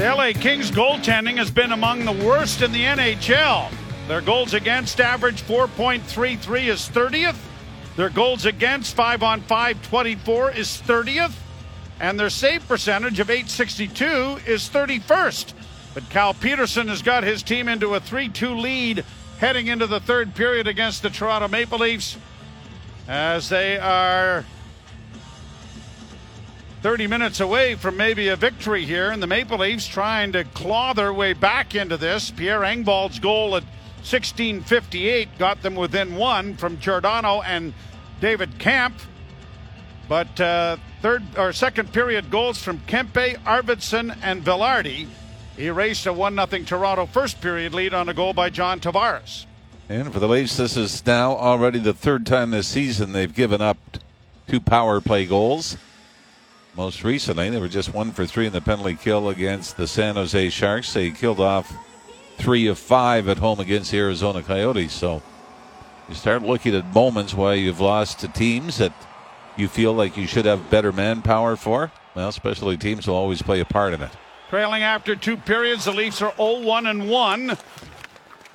The LA Kings goaltending has been among the worst in the NHL. Their goals against average 4.33 is 30th. Their goals against 5 on 5 24 is 30th. And their save percentage of 862 is 31st. But Cal Petersen has got his team into a 3 2 lead heading into the third period against the Toronto Maple Leafs as they are 30 minutes away from maybe a victory here, and the Maple Leafs trying to claw their way back into this. Pierre Engvall's goal at 16:58 got them within one from Giordano and David Kampf, but uh, third or second period goals from Kempe, Arvidsson, and Vilardi erased a one 0 Toronto first period lead on a goal by John Tavares. And for the Leafs, this is now already the third time this season they've given up two power play goals. Most recently, they were just one for three in the penalty kill against the San Jose Sharks. They killed off three of five at home against the Arizona Coyotes. So you start looking at moments where you've lost to teams that you feel like you should have better manpower for. Well, specialty teams will always play a part in it. Trailing after two periods, the Leafs are 0 1 and 1.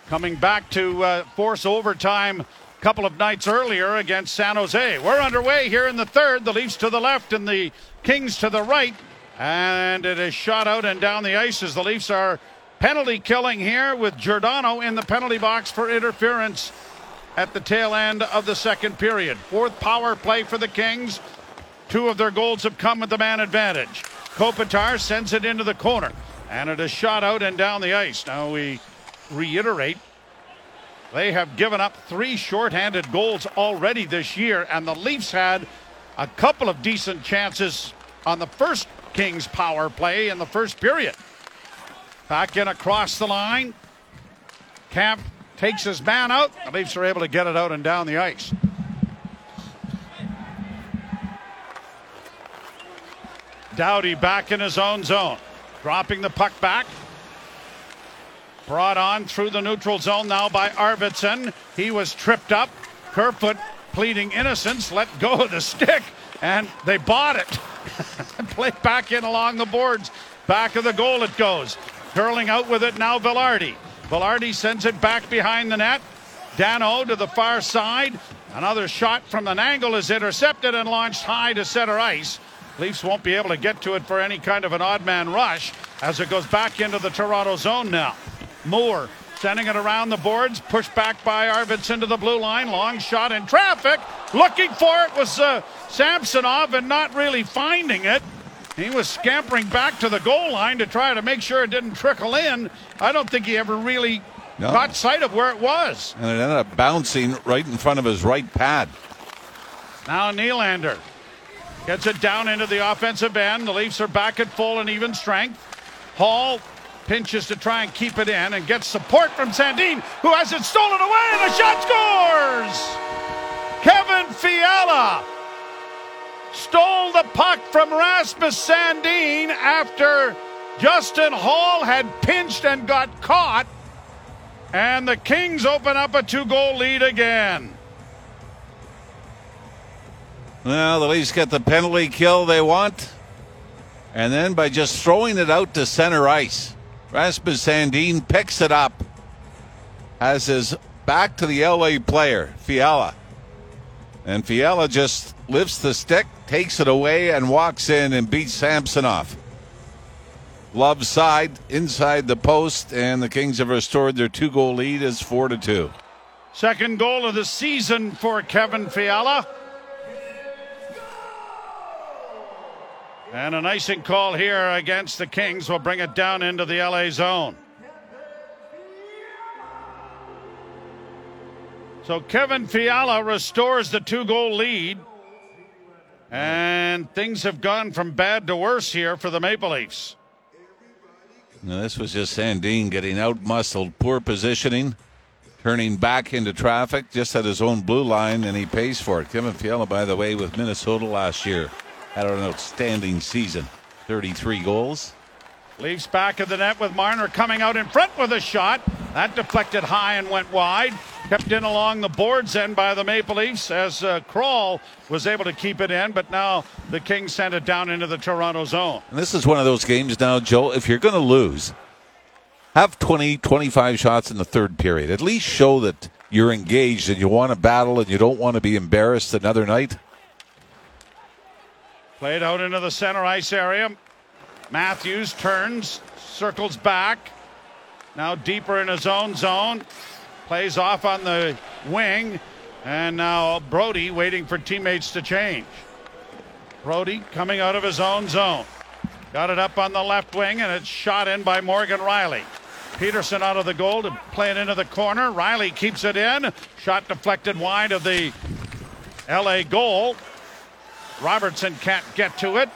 Coming back to uh, force overtime couple of nights earlier against San Jose. We're underway here in the third. The Leafs to the left and the Kings to the right. And it is shot out and down the ice as the Leafs are penalty killing here with Giordano in the penalty box for interference at the tail end of the second period. Fourth power play for the Kings. Two of their goals have come with the man advantage. Kopitar sends it into the corner, and it is shot out and down the ice. Now we reiterate they have given up three shorthanded goals already this year, and the Leafs had a couple of decent chances on the first Kings power play in the first period. Back in across the line. Kampf takes his man out. The Leafs are able to get it out and down the ice. Doughty back in his own zone. Dropping the puck back. Brought on through the neutral zone now by Arvidsson. He was tripped up. Kerfoot pleading innocence, let go of the stick, and they bought it. Play back in along the boards. Back of the goal it goes. Curling out with it now, Vilardi. Vilardi sends it back behind the net. Danault to the far side. Another shot from an angle is intercepted and launched high to center ice. Leafs won't be able to get to it for any kind of an odd man rush as it goes back into the Toronto zone now. Moore sending it around the boards, pushed back by Arvidsson to the blue line. Long shot in traffic. Looking for it was uh, Samsonov and not really finding it. He was scampering back to the goal line to try to make sure it didn't trickle in. I don't think he ever really no. caught sight of where it was. And it ended up bouncing right in front of his right pad. Now Nylander gets it down into the offensive end. The Leafs are back at full and even strength. Holl pinches to try and keep it in and gets support from Sandin, who has it stolen away, and the shot scores! Kevin Fiala stole the puck from Rasmus Sandin after Justin Holl had pinched and got caught. And the Kings open up a two goal lead again. Well, the Leafs get the penalty kill they want. And then by just throwing it out to center ice, Rasmus Sandin picks it up, has his back to the LA player, Fiala. And Fiala just lifts the stick, takes it away, and walks in and beats Samsonov. Love side inside the post, and the Kings have restored their two goal lead as 4 to 2. Second goal of the season for Kevin Fiala. And an icing call here against the Kings will bring it down into the LA zone. So Kevin Fiala restores the two goal lead. And things have gone from bad to worse here for the Maple Leafs. Now, this was just Sandin getting out muscled, poor positioning, turning back into traffic just at his own blue line, and he pays for it. Kevin Fiala, by the way, with Minnesota last year, had an outstanding season 33 goals. Leafs back of the net with Marner coming out in front with a shot. That deflected high and went wide. Kept in along the boards end by the Maple Leafs as uh, Kral was able to keep it in, but now the Kings sent it down into the Toronto zone. And this is one of those games now, Joe, if you're going to lose, have 20, 25 shots in the third period. At least show that you're engaged and you want to battle and you don't want to be embarrassed another night. Played out into the center ice area. Matthews turns, circles back. Now deeper in his own zone. Plays off on the wing. And now Brodie waiting for teammates to change. Brodie coming out of his own zone. Got it up on the left wing and it's shot in by Morgan Rielly. Petersen out of the goal to play it into the corner. Rielly keeps it in. Shot deflected wide of the LA goal. Robertson can't get to it.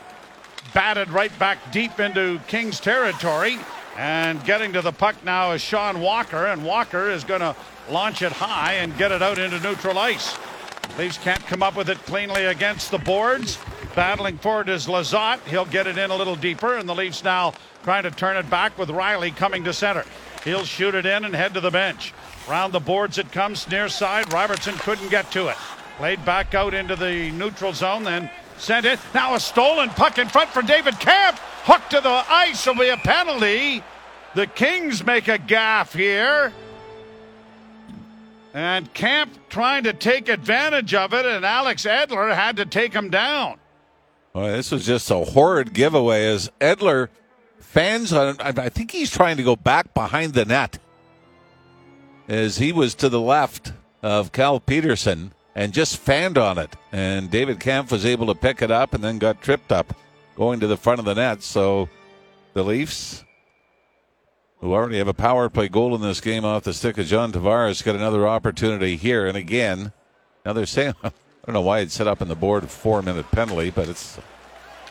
Batted right back deep into Kings territory. And getting to the puck now is Sean Walker, and Walker is going to launch it high and get it out into neutral ice. Leafs can't come up with it cleanly against the boards. Battling for it is Lizotte. He'll get it in a little deeper, and the Leafs now trying to turn it back with Rielly coming to center. He'll shoot it in and head to the bench. Round the boards it comes near side. Robertson couldn't get to it. Played back out into the neutral zone, then sent it. Now a stolen puck in front for David Kampf. Hooked to the ice will be a penalty. The Kings make a gaff here. And Kampf trying to take advantage of it, and Alex Edler had to take him down. Boy, this was just a horrid giveaway as Edler fans on I think he's trying to go back behind the net as he was to the left of Cal Petersen and just fanned on it. And David Kampf was able to pick it up and then got tripped up going to the front of the net. So the Leafs, who already have a power play goal in this game off the stick of John Tavares, got another opportunity here. And again, now they're saying, I don't know why it's set up in the board a four minute penalty, but it's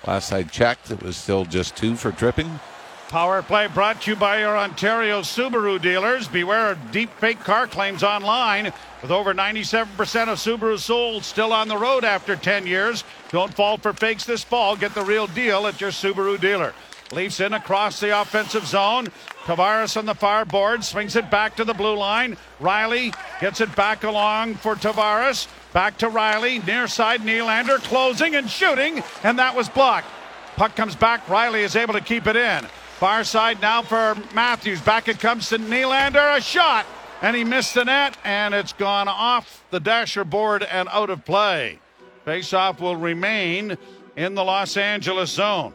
last I checked, it was still just two for tripping. Power play brought to you by your Ontario Subaru dealers. Beware of deep fake car claims online. With over 97% of Subarus sold still on the road after 10 years. Don't fall for fakes this fall. Get the real deal at your Subaru dealer. Leafs in across the offensive zone. Tavares on the far board swings it back to the blue line. Rielly gets it back along for Tavares. Back to Rielly. Near side Nylander closing and shooting, and that was blocked. Puck comes back. Rielly is able to keep it in. Far side now for Matthews. Back it comes to Nylander. A shot. And he missed the net, and it's gone off the dasher board and out of play. Faceoff will remain in the Los Angeles zone.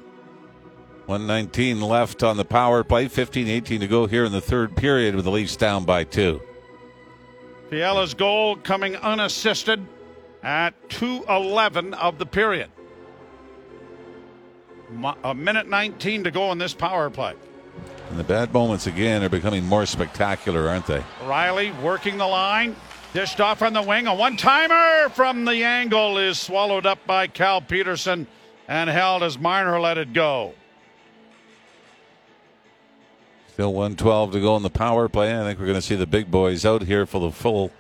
119 left on the power play, 15 18 to go here in the third period with the Leafs down by two. Fiala's goal coming unassisted at 2.11 of the period a minute 19 to go in this power play. And the bad moments again are becoming more spectacular, aren't they? Rielly working the line, dished off on the wing. A one timer from the angle is swallowed up by Cal Petersen and held as Marner let it go. Still 112 to go in the power play. I think we're going to see the big boys out here for the full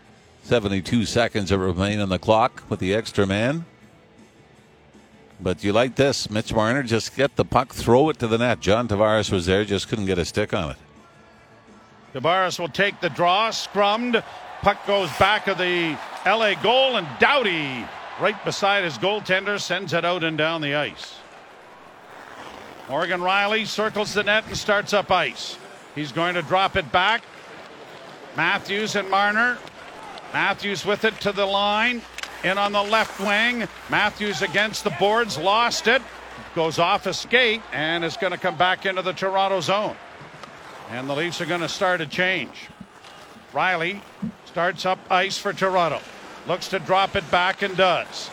72 seconds that remain on the clock with the extra man. But you like this. Mitch Marner just get the puck, throw it to the net. John Tavares was there, just couldn't get a stick on it. Tavares will take the draw, scrummed. Puck goes back of the LA goal, and Doughty, right beside his goaltender, sends it out and down the ice. Morgan Rielly circles the net and starts up ice. He's going to drop it back. Matthews and Marner. Matthews with it to the line in on the left wing. Matthews against the boards, lost it. Goes off a skate and is going to come back into the Toronto zone. And the Leafs are going to start a change. Rielly starts up ice for Toronto. Looks to drop it back and does.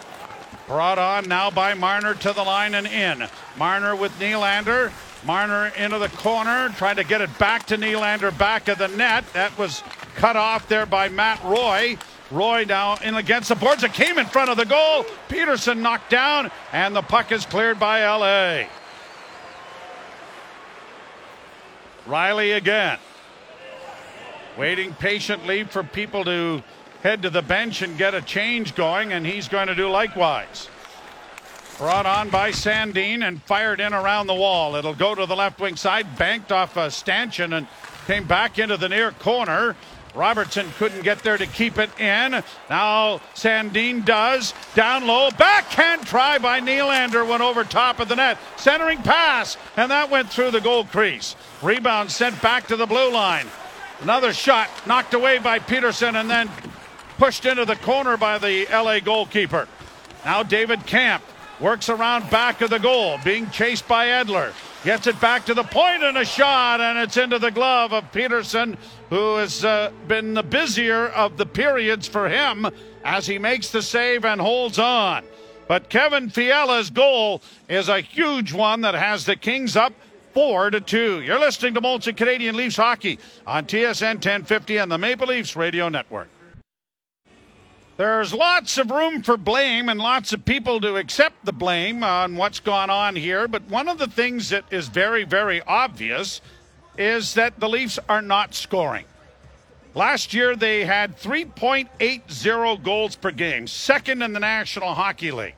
Brought on now by Marner to the line and in. Marner with Nylander. Marner into the corner, trying to get it back to Nylander, back of the net. That was cut off there by Matt Roy. Roy now in against the boards. It came in front of the goal. Petersen knocked down, and the puck is cleared by LA. Rielly again. Waiting patiently for people to head to the bench and get a change going, and he's going to do likewise. Brought on by Sandin and fired in around the wall. It'll go to the left wing side, banked off a stanchion and came back into the near corner. Robertson couldn't get there to keep it in. Now Sandin does. Down low. Backhand try by Nylander went over top of the net. Centering pass. And that went through the goal crease. Rebound sent back to the blue line. Another shot knocked away by Petersen and then pushed into the corner by the LA goalkeeper. Now David Kampf works around back of the goal, being chased by Edler. Gets it back to the point and a shot, and it's into the glove of Petersen, who has uh, been the busier of the periods for him as he makes the save and holds on. But Kevin Fiala's goal is a huge one that has the Kings up four to two. You're listening to Molson Canadian Leafs hockey on TSN 1050 and the Maple Leafs Radio Network. There's lots of room for blame and lots of people to accept the blame on what's gone on here. But one of the things that is very, very obvious is that the Leafs are not scoring. Last year, they had 3.80 goals per game, second in the National Hockey League.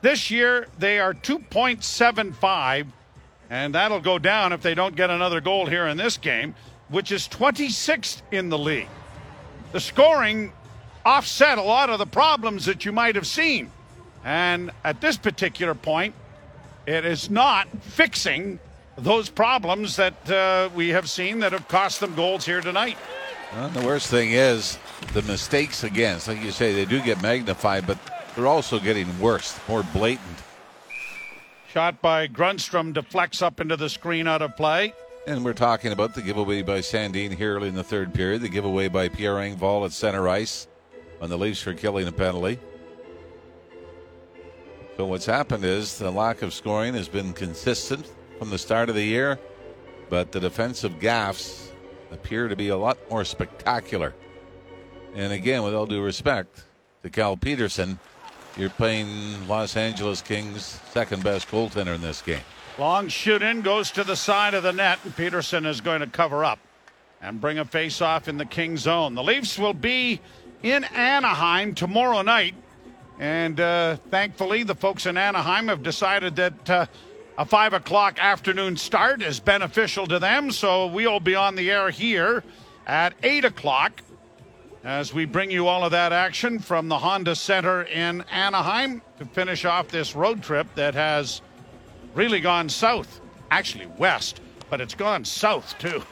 This year, they are 2.75, and that'll go down if they don't get another goal here in this game, which is 26th in the league. The scoring offset a lot of the problems that you might have seen. And at this particular point, it is not fixing those problems that uh, we have seen that have cost them goals here tonight. Well, the worst thing is the mistakes against, like you say, they do get magnified, but they're also getting worse, more blatant. Shot by Grundstrom deflects up into the screen out of play. And we're talking about the giveaway by Sandin here early in the third period, the giveaway by Pierre Engvall at center ice on the Leafs for killing a penalty. So what's happened is the lack of scoring has been consistent from the start of the year, but the defensive gaffes appear to be a lot more spectacular. And again, with all due respect to Cal Petersen, you're playing Los Angeles Kings' second best goaltender in this game. Long shoot in goes to the side of the net, and Petersen is going to cover up and bring a face off in the King zone. The Leafs will be in Anaheim tomorrow night. And uh, thankfully, the folks in Anaheim have decided that uh, a 5 o'clock afternoon start is beneficial to them. So we'll be on the air here at 8 o'clock as we bring you all of that action from the Honda Center in Anaheim to finish off this road trip that has really gone south. Actually, west, but it's gone south too.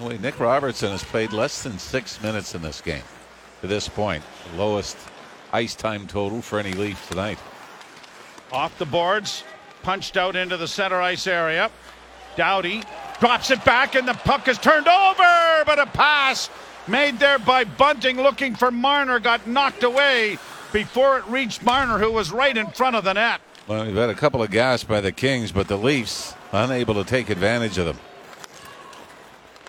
Nick Robertson has played less than six minutes in this game to this point. Lowest ice time total for any Leaf tonight. Off the boards, punched out into the center ice area. Doughty drops it back, and the puck is turned over, but a pass made there by Bunting looking for Marner got knocked away before it reached Marner, who was right in front of the net. Well, we've had a couple of gas by the Kings, but the Leafs unable to take advantage of them.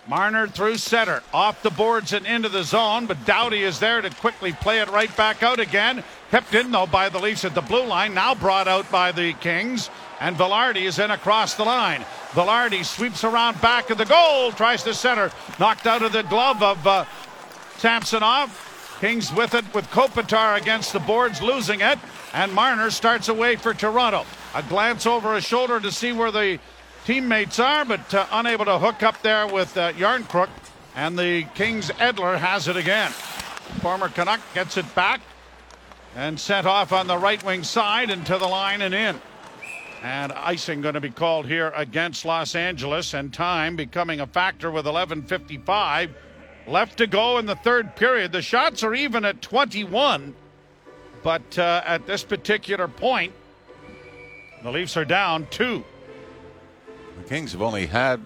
Marner through center, off the boards and into the zone, but Doughty is there to quickly play it right back out again. Kept in though by the Leafs at the blue line, now brought out by the Kings, and Vilardi is in across the line. Vilardi sweeps around back of the goal, tries to center, knocked out of the glove of uh, Samsonov. Kings with it with Kopitar against the boards, losing it, and Marner starts away for Toronto. A glance over his shoulder to see where the teammates are, but uh, unable to hook up there with uh, Järnkrok. And the Kings Edler has it again. Former Canuck gets it back and sent off on the right wing side into the line and in. And icing going to be called here against Los Angeles, and time becoming a factor with 11:55 left to go in the third period. The shots are even at 21, but uh, at this particular point, the Leafs are down two. Kings have only had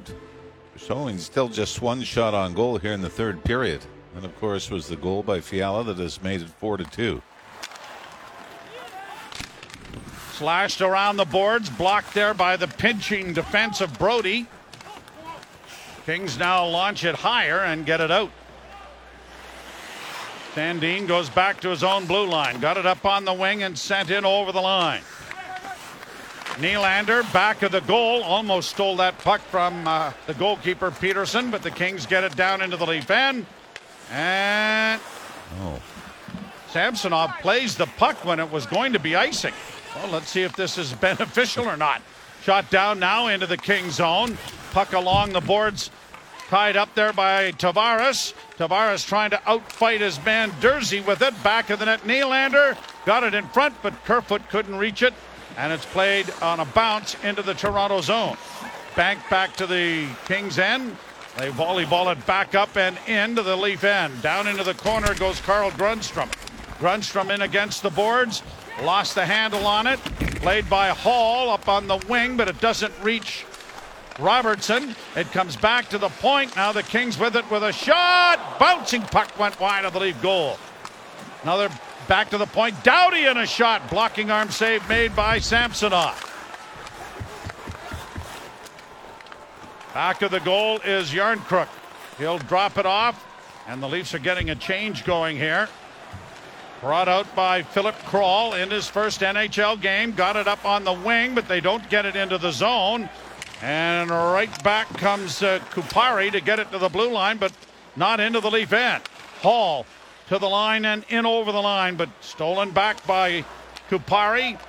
showing still just one shot on goal here in the third period. And of course was the goal by Fiala that has made it four to two. Slashed around the boards, blocked there by the pinching defense of Brodie. Kings now launch it higher and get it out. Sandin goes back to his own blue line. Got it up on the wing and sent in over the line. Nylander back of the goal almost stole that puck from uh, the goalkeeper Petersen, but the Kings get it down into the leaf end. And Oh. Samsonov plays the puck when it was going to be icing. Well, let's see if this is beneficial or not. Shot down now into the King zone. Puck along the boards, tied up there by Tavares. Tavares trying to outfight his man Durzi with it. Back of the net, Nylander got it in front, but Kerfoot couldn't reach it, and it's played on a bounce into the Toronto zone. Bank back to the Kings end. They volleyball it back up and into the Leaf end. Down into the corner goes Carl Grundstrom. Grundstrom in against the boards. Lost the handle on it. Played by Holl up on the wing, but it doesn't reach Robertson. It comes back to the point. Now the Kings with it with a shot. Bouncing puck went wide of the Leaf goal. Another back to the point. Doughty in a shot. Blocking arm save made by Samsonov. Back of the goal is Järnkrok. He'll drop it off, and the Leafs are getting a change going here. Brought out by Filip Kral in his first NHL game. Got it up on the wing, but they don't get it into the zone. And right back comes uh, Kupari to get it to the blue line, but not into the Leaf end. Holl to the line and in over the line, but stolen back by Kupari.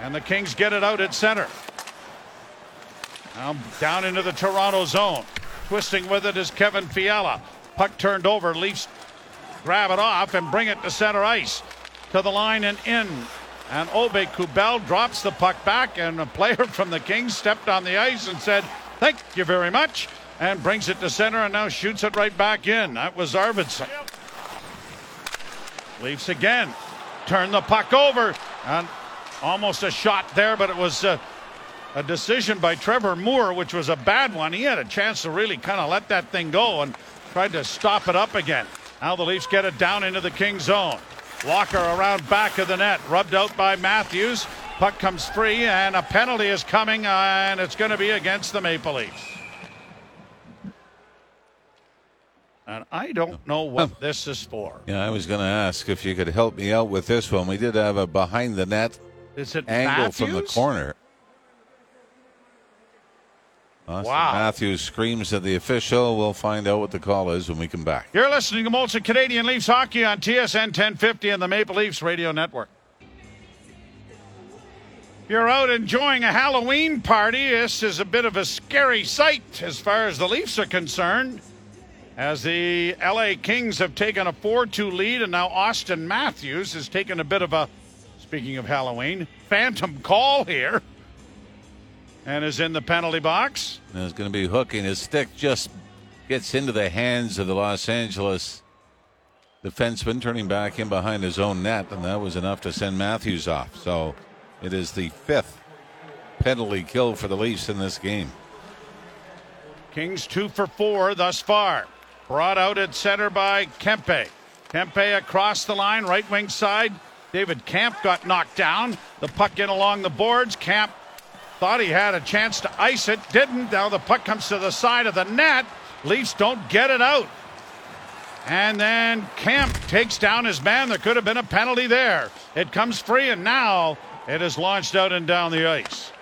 And the Kings get it out at center. Now down into the Toronto zone. Twisting with it is Kevin Fiala. Puck turned over. Leafs grab it off and bring it to center ice. To the line and in. And Aube-Kubel drops the puck back, and a player from the Kings stepped on the ice and said, Thank you very much. And brings it to center and now shoots it right back in. That was Arvidsson. Leafs again. Turn the puck over. And almost a shot there, but it was. Uh, a decision by Trevor Moore, which was a bad one. He had a chance to really kind of let that thing go and tried to stop it up again. Now the Leafs get it down into the King zone. Walker around back of the net, rubbed out by Matthews. Puck comes free, and a penalty is coming, and it's going to be against the Maple Leafs. And I don't know what oh. this is for. Yeah, I was going to ask if you could help me out with this one. We did have a behind the net Is it angle Matthews? from the corner. Austin Wow. Matthews screams at the official. We'll find out what the call is when we come back. You're listening to Molson Canadian Leafs Hockey on TSN 1050 and the Maple Leafs Radio Network. If You're out enjoying a Halloween party. This is a bit of a scary sight as far as the Leafs are concerned. As the LA Kings have taken a 4 2 lead, and now Austin Matthews has taken a bit of a, speaking of Halloween, phantom call here and is in the penalty box. There's going to be hooking. His stick just gets into the hands of the Los Angeles defenseman, turning back in behind his own net, and that was enough to send Matthews off. So it is the fifth penalty kill for the Leafs in this game. Kings two for four thus far. Brought out at center by Kempe. Kempe across the line, right wing side. David Kampf got knocked down. The puck in along the boards. Kampf thought he had a chance to ice it, didn't. Now the puck comes to the side of the net. Leafs don't get it out. And then Kampf takes down his man. There could have been a penalty there. It comes free, and now it is launched out and down the ice.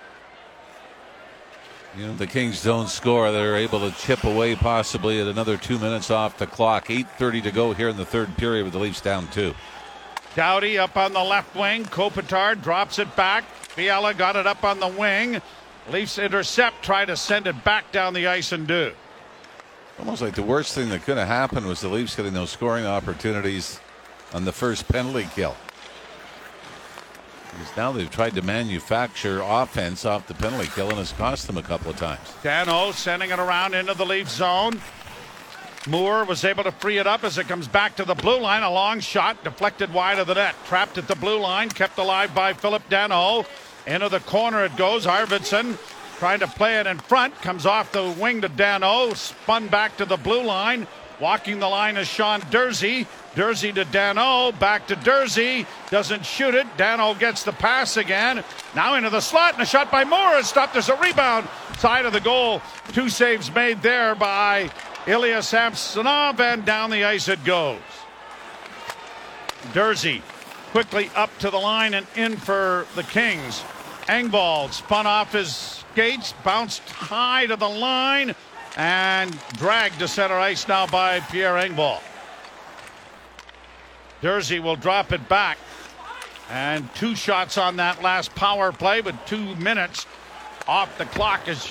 You know, the Kings don't score. They're able to chip away possibly at another two minutes off the clock. 8.30 to go here in the third period with the Leafs down two. Doughty up on the left wing. Kopitar drops it back. Fiala got it up on the wing. Leafs intercept, try to send it back down the ice and do. Almost like the worst thing that could have happened was the Leafs getting those scoring opportunities on the first penalty kill. Because now they've tried to manufacture offense off the penalty kill and it's cost them a couple of times. Danault sending it around into the Leaf zone. Moore was able to free it up as it comes back to the blue line. A long shot deflected wide of the net. Trapped at the blue line, kept alive by Phillip Danault. Into the corner it goes. Arvidsson trying to play it in front. Comes off the wing to Danault. Spun back to the blue line. Walking the line is Sean Durzi. Durzi to Danault. Back to Durzi. Doesn't shoot it. Danault gets the pass again. Now into the slot and a shot by Moore is stopped. There's a rebound. Side of the goal. Two saves made there by Ilya Samsonov, and down the ice it goes. Durzi quickly up to the line and in for the Kings. Engvall spun off his skates, bounced high to the line, and dragged to center ice now by Pierre Engvall. Durzi will drop it back. And two shots on that last power play, but two minutes off the clock as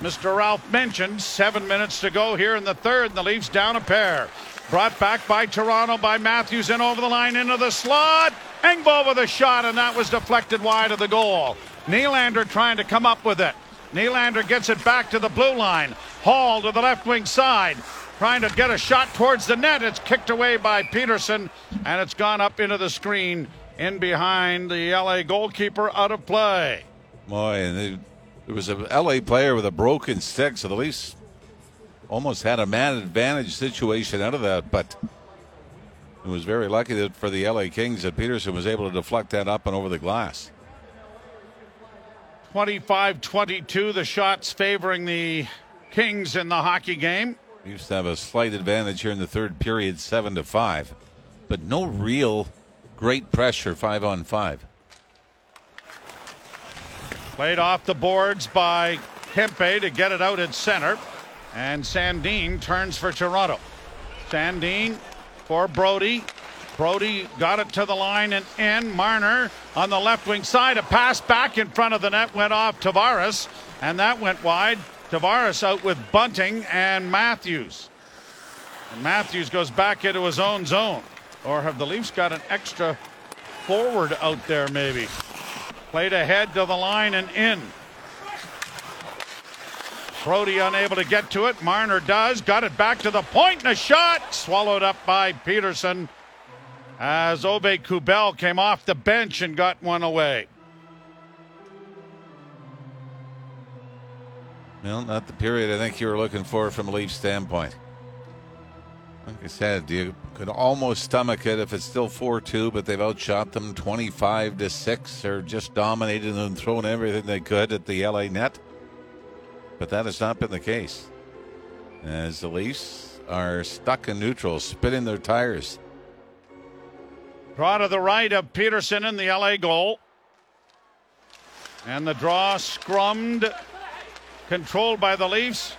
Mr. Ralph mentioned. Seven minutes to go here in the third, and the Leafs down a pair. Brought back by Toronto by Matthews and over the line into the slot. Engvall with a shot, and that was deflected wide of the goal. Nylander trying to come up with it. Nylander gets it back to the blue line. Holl to the left wing side, trying to get a shot towards the net. It's kicked away by Petersen, and it's gone up into the screen in behind the LA goalkeeper out of play. Boy, and it was a LA player with a broken stick, so the Leafs almost had a man advantage situation out of that, but it was very lucky that for the LA Kings that Petersen was able to deflect that up and over the glass. 25 22, the shots favoring the Kings in the hockey game. Used to have a slight advantage here in the third period, 7 to 5, but no real great pressure 5 on 5. Played off the boards by Kempe to get it out at center. And Sandin turns for Toronto. Sandin for Brodie. Brodie got it to the line and in. Marner on the left wing side. A pass back in front of the net went off Tavares, and that went wide. Tavares out with Bunting and Matthews. And Matthews goes back into his own zone. Or have the Leafs got an extra forward out there, maybe? Played ahead to the line and in. Brodie unable to get to it. Marner does. Got it back to the point and a shot. Swallowed up by Petersen as Aube-Kubel came off the bench and got one away. Well, not the period I think you were looking for from a Leaf standpoint. Like I said, you could almost stomach it if it's still 4 2, but they've outshot them 25 to 6. They're just dominated and thrown everything they could at the LA net. But that has not been the case. As the Leafs are stuck in neutral, spinning their tires. Draw to the right of Petersen in the LA goal. And the draw scrummed, controlled by the Leafs.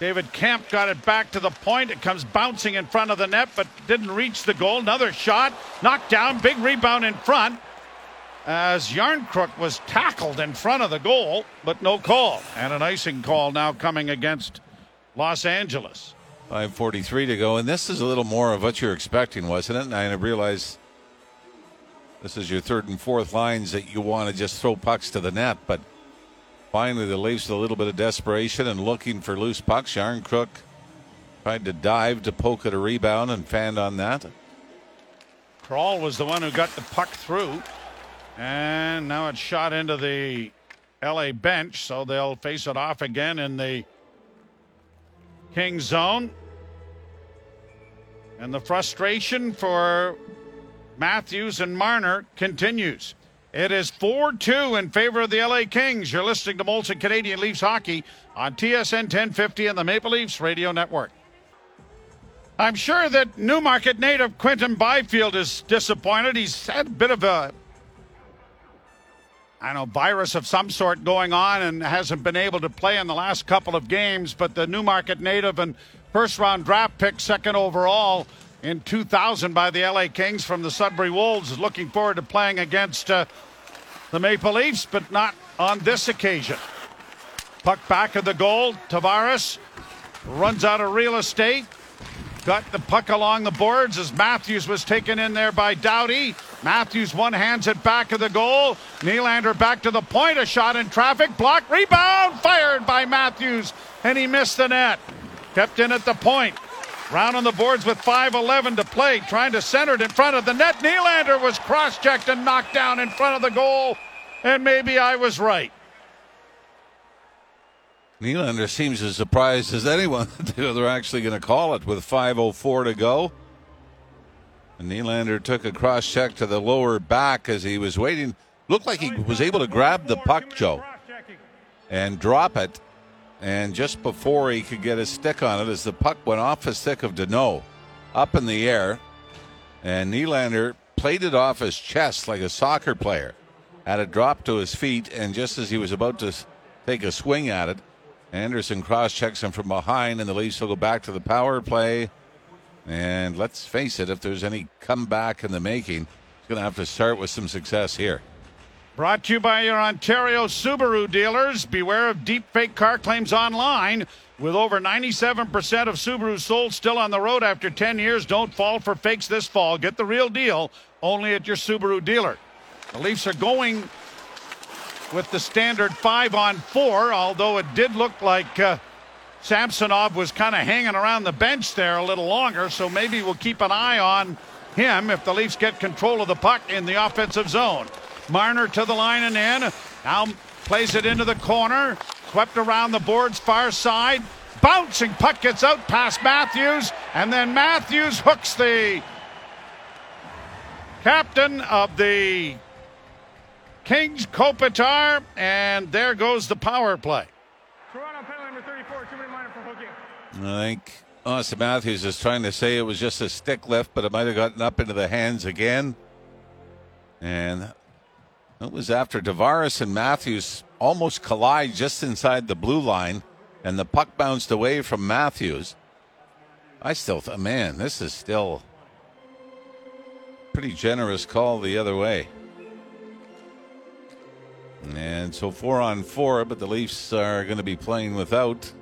David Kampf got it back to the point. It comes bouncing in front of the net, but didn't reach the goal. Another shot, knocked down, big rebound in front. As Järnkrok was tackled in front of the goal, but no call. And an icing call now coming against Los Angeles. 5.43 to go, and this is a little more of what you're expecting, wasn't it? And I realize this is your third and fourth lines that you want to just throw pucks to the net, but Finally, the Leafs with a little bit of desperation and looking for loose pucks. Järnkrok tried to dive to poke at a rebound and fanned on that. Kral was the one who got the puck through. And now it's shot into the LA bench, so they'll face it off again in the King zone. And the frustration for Matthews and Marner continues. It is 4 2 in favor of the LA Kings. You're listening to Molson Canadian Leafs Hockey on TSN 1050 and the Maple Leafs Radio Network. I'm sure that Newmarket native Quinton Byfield is disappointed. He's had a bit of a I know virus of some sort going on and hasn't been able to play in the last couple of games, but the Newmarket native and first round draft pick, second overall, in 2000 by the LA Kings from the Sudbury Wolves. Looking forward to playing against uh, the Maple Leafs, but not on this occasion. Puck back of the goal. Tavares runs out of real estate. Got the puck along the boards as Matthews was taken in there by Doughty. Matthews one hands it back of the goal. Nylander back to the point. A shot in traffic. Block. Rebound. Fired by Matthews. And he missed the net. Kept in at the point. Round on the boards with 5.11 to play, trying to center it in front of the net. Nylander was cross checked and knocked down in front of the goal, and maybe I was right. Nylander seems as surprised as anyone that they're actually going to call it with 5.04 to go. And Nylander took a cross check to the lower back as he was waiting. Looked like he was able to grab the puck, Joe, and drop it and just before he could get his stick on it, as the puck went off the stick of Danault up in the air, and Nylander played it off his chest like a soccer player. Had it drop to his feet, and just as he was about to take a swing at it, Anderson cross checks him from behind, and the Leafs will go back to the power play. And let's face it, if there's any comeback in the making, it's going to have to start with some success here. Brought to you by your Ontario Subaru dealers. Beware of deep fake car claims online. With over 97% of Subarus sold still on the road after 10 years, don't fall for fakes this fall. Get the real deal only at your Subaru dealer. The Leafs are going with the standard five on four, although it did look like uh, Samsonov was kind of hanging around the bench there a little longer, so maybe we'll keep an eye on him if the Leafs get control of the puck in the offensive zone. Marner to the line and in. Now plays it into the corner. Swept around the boards far side. Bouncing puck gets out past Matthews. And then Matthews hooks the captain of the Kings Kopitar. And there goes the power play. Toronto penalty number 34, two minute minor for hooking. I think Austin Matthews is trying to say it was just a stick lift, but it might have gotten up into the hands again. And it was after Tavares and Matthews almost collide just inside the blue line, and the puck bounced away from Matthews. I still thought, man, this is still pretty generous call the other way. And so four on four, but the Leafs are going to be playing without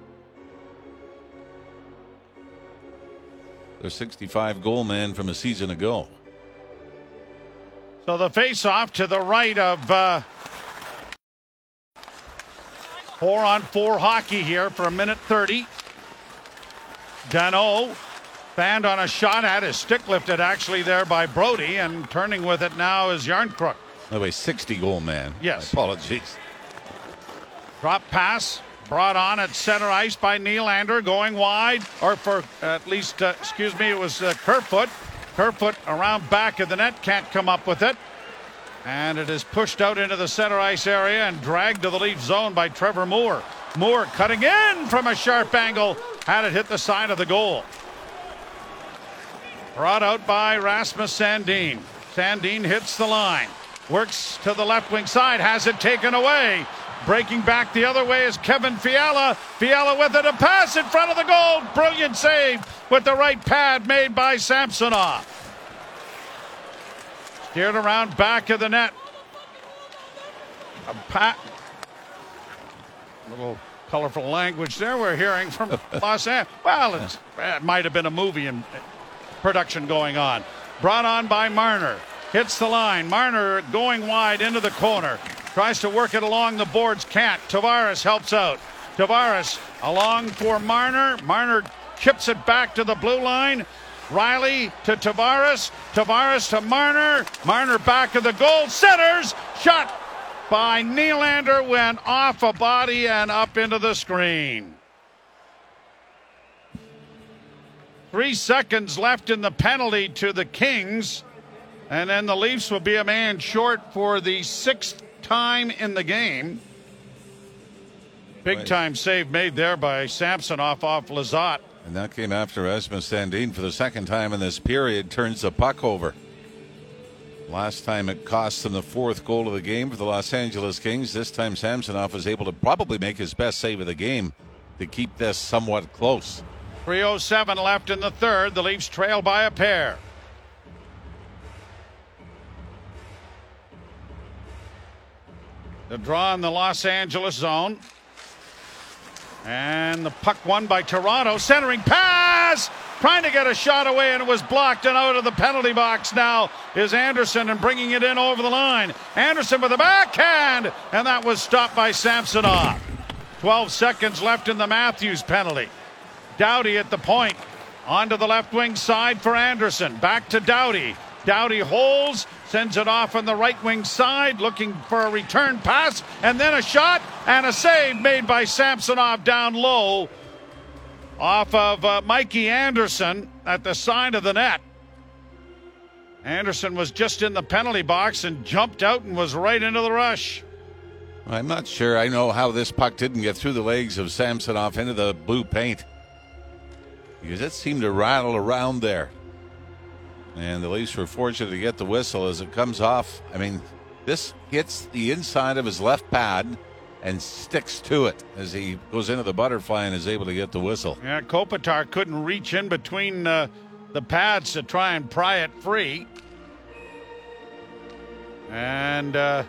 their 65 goal man from a season ago. So the face off to the right of uh, four on four hockey here for a minute 30. Danault fanned on a shot at his stick lifted actually there by Brodie and turning with it now is Järnkrok. By the way, 60 goal man. Yes. Apologies. Drop pass brought on at center ice by Nylander going wide or for at least uh, excuse me it was uh, Kerfoot. Kerfoot around back of the net can't come up with it. And it is pushed out into the center ice area and dragged to the Leaf zone by Trevor Moore. Moore cutting in from a sharp angle, had it hit the side of the goal. Brought out by Rasmus Sandin. Sandin hits the line, works to the left wing side, has it taken away. Breaking back the other way is Kevin Fiala. Fiala with it, a pass in front of the goal. Brilliant save with the right pad made by Samsonov. Steered around back of the net. A pat. Little colorful language there we're hearing from Los Angeles. Well, it might have been a movie in uh, production going on. Brought on by Marner. Hits the line. Marner going wide into the corner. Tries to work it along the boards. Can't. Tavares helps out. Tavares along for Marner. Marner chips it back to the blue line. Rielly to Tavares. Tavares to Marner. Marner back of the goal. Centers. Shot by Nylander went off a body and up into the screen. Three seconds left in the penalty to the Kings. And then the Leafs will be a man short for the sixth time in the game. Big Right. time save made there by Samsonov off Lizotte. And that came after Rasmus Sandin for the second time in this period turns the puck over. Last time it cost them the fourth goal of the game for the Los Angeles Kings. This time Samsonov was able to probably make his best save of the game to keep this somewhat close. 307 left in the third. The Leafs trail by a pair. The draw in the Los Angeles zone. And the puck won by Toronto. Centering pass! Trying to get a shot away and it was blocked and out of the penalty box now is Anderson and bringing it in over the line. Anderson with a backhand and that was stopped by Samsonov. 12 seconds left in the Matthews penalty. Doughty at the point. Onto the left wing side for Anderson. Back to Doughty. Doughty holds, sends it off on the right wing side, looking for a return pass, and then a shot and a save made by Samsonov down low off of uh, Mikey Anderson at the side of the net. Anderson was just in the penalty box and jumped out and was right into the rush. I'm not sure I know how this puck didn't get through the legs of Samsonov into the blue paint. Because it seemed to rattle around there. And the Leafs were fortunate to get the whistle as it comes off. I mean, this hits the inside of his left pad and sticks to it as he goes into the butterfly and is able to get the whistle. Yeah, Kopitar couldn't reach in between uh, the pads to try and pry it free. And uh,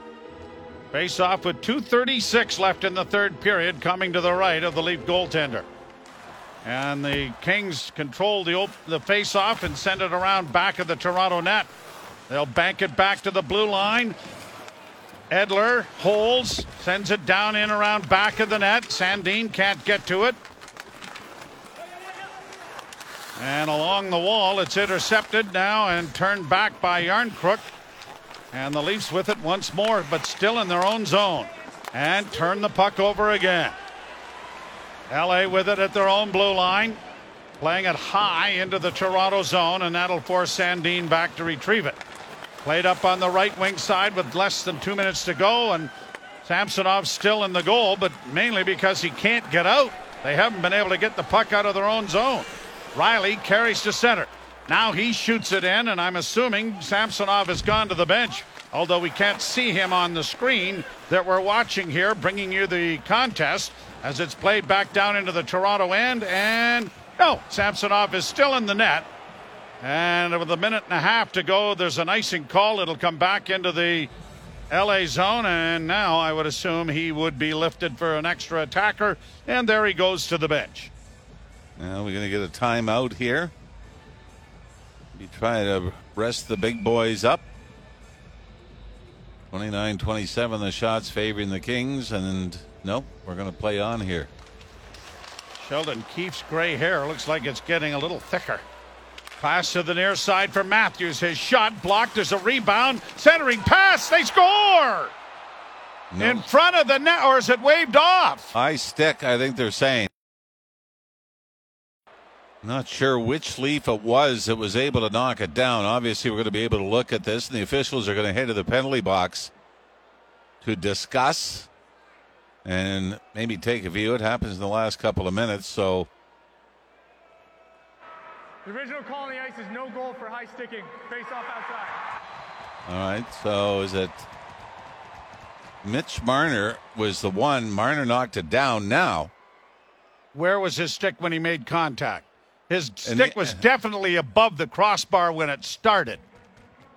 Face off with 2.36 left in the third period, coming to the right of the Leaf goaltender. And the Kings control the, op- the face off and send it around back of the Toronto net. They'll bank it back to the blue line. Edler holds, sends it down in around back of the net. Sandin can't get to it. And along the wall, it's intercepted now and turned back by Järnkrok. And the Leafs with it once more, but still in their own zone. And turn the puck over again. LA with it at their own blue line. Playing it high into the Toronto zone, and that'll force Sandin back to retrieve it. Played up on the right wing side with less than two minutes to go, and Samsonov still in the goal, but mainly because he can't get out. They haven't been able to get the puck out of their own zone. Rielly carries to center. Now he shoots it in, and I'm assuming Samsonov has gone to the bench, although we can't see him on the screen that we're watching here, bringing you the contest as it's played back down into the Toronto end. And no, Samsonov is still in the net. And with a minute and a half to go, there's an icing call. It'll come back into the LA zone, and now I would assume he would be lifted for an extra attacker. And there he goes to the bench. Now we're going to get a timeout here. Be trying to rest the big boys up. 29 27, the shots favoring the Kings, and no, we're going to play on here. Sheldon Keefe's gray hair looks like it's getting a little thicker. Pass to the near side for Matthews. His shot blocked. There's a rebound. Centering pass. They score! No. In front of the net, or is it waved off? High stick, I think they're saying. Not sure which leaf it was that was able to knock it down. Obviously, we're going to be able to look at this, and the officials are going to head to the penalty box to discuss and maybe take a view. It happens in the last couple of minutes, so The original call on the ice is no goal for high sticking. Face off outside. all right. So is it Mitch Marner was the one? Marner knocked it down. Now Where was his stick when he made contact? His And stick the- was definitely above the crossbar when it started.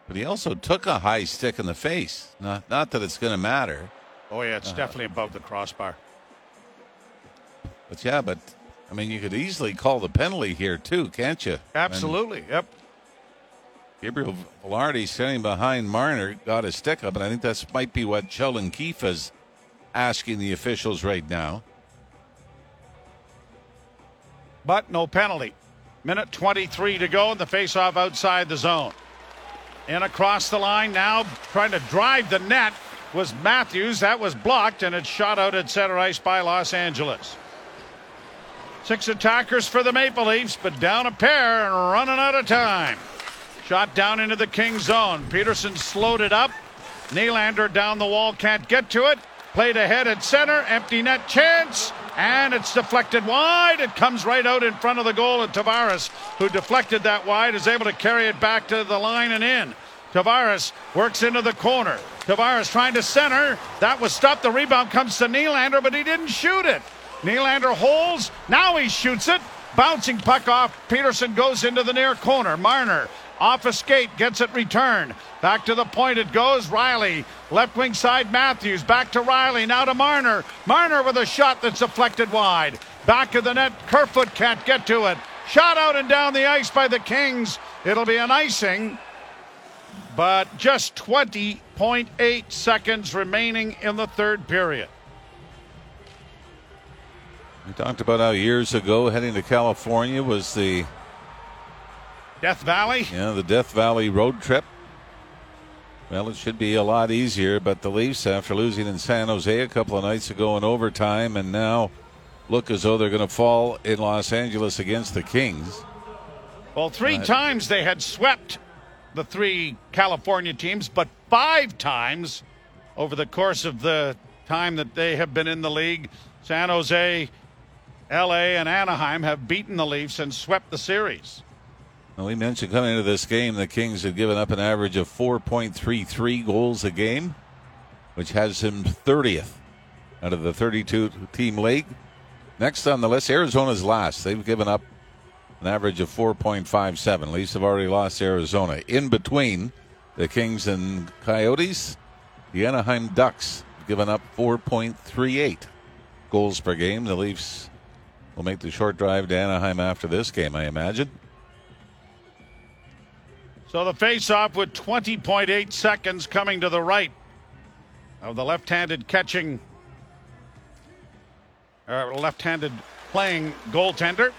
But he also took a high stick in the face. Not, not that it's going to matter. Oh, yeah, it's Uh-huh. definitely above the crossbar. But yeah, but I mean, you could easily call the penalty here too, can't you? Absolutely. Yep. Gabriel Vilardi standing behind Marner got his stick up, and I think that might be what Sheldon Keefe is asking the officials right now. But no penalty. Minute 23 to go, and the faceoff outside the zone. And across the line now, trying to drive the net was Matthews. That was blocked, and it's shot out at center ice by Los Angeles. Six attackers for the Maple Leafs, but down a pair and running out of time. Shot down into the King zone. Petersen slowed it up. Nylander down the wall, can't get to it. Played ahead at center, empty net chance, and it's deflected wide. It comes right out in front of the goal, and Tavares, who deflected that wide, is able to carry it back to the line and in. Tavares works into the corner. Tavares trying to center. That was stopped. The rebound comes to Nylander, but he didn't shoot it. Nylander holds. Now he shoots it. Bouncing puck off. Petersen goes into the near corner. Marner off a skate, gets it returned. Back to the point it goes. Rielly, left wing side Matthews. Back to Rielly. Now to Marner. Marner with a shot that's deflected wide. Back of the net. Kerfoot can't get to it. Shot out and down the ice by the Kings. It'll be an icing. But just 20.8 seconds remaining in the third period. We talked about how years ago heading to California was the Death Valley. Yeah, the Death Valley road trip. Well, it should be a lot easier, but the Leafs, after losing in San Jose a couple of nights ago in overtime, and now look as though they're going to fall in Los Angeles against the Kings. Well, three Right. times they had swept the three California teams, but five times over the course of the time that they have been in the league, San Jose, LA, and Anaheim have beaten the Leafs and swept the series. Well, we mentioned coming into this game, the Kings had given up an average of 4.33 goals a game, which has them 30th out of the 32 team league. Next on the list, Arizona's last. They've given up an average of 4.57. Leafs have already lost Arizona. In between the Kings and Coyotes, the Anaheim Ducks given up 4.38 goals per game. The Leafs will make the short drive to Anaheim after this game, I imagine. So the face-off with 20.8 seconds coming to the right of the left-handed catching, uh, left-handed playing goaltender.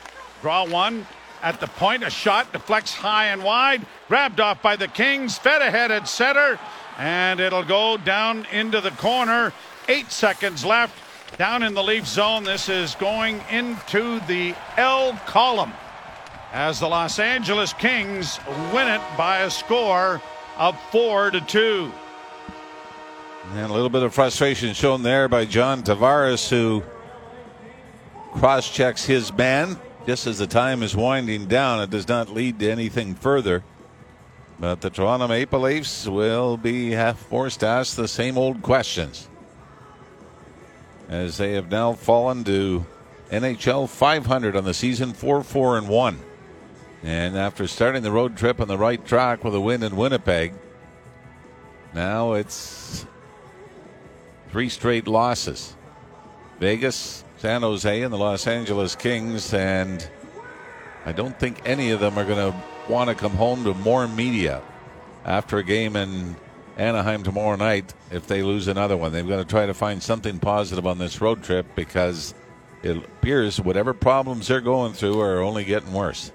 Draw one at the point. A shot deflects high and wide. Grabbed off by the Kings. Fed ahead at center. And it'll go down into the corner. Eight seconds left. Down in the Leaf zone. This is going into the L column as the Los Angeles Kings win it by a score of four to two. And a little bit of frustration shown there by John Tavares, who cross checks his man just as the time is winding down. It does not lead to anything further. But the Toronto Maple Leafs will be half forced to ask the same old questions as they have now fallen to NHL 500 on the season, 4 4 and 1. And after starting the road trip on the right track with a win in Winnipeg, now it's three straight losses Vegas, San Jose, and the Los Angeles Kings. And I don't think any of them are going to want to come home to more media after a game in Anaheim tomorrow night if they lose another one. They've got to try to find something positive on this road trip because it appears whatever problems they're going through are only getting worse.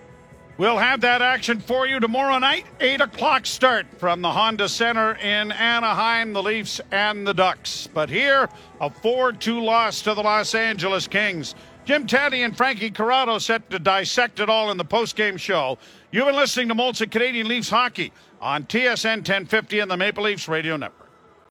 We'll have that action for you tomorrow night, 8 o'clock start from the Honda Center in Anaheim, the Leafs and the Ducks. But here, a 4 2 loss to the Los Angeles Kings. Jim Tatti and Frankie Corrado set to dissect it all in the postgame show. You've been listening to Molson Canadian Leafs Hockey on TSN 1050 and the Maple Leafs Radio Network.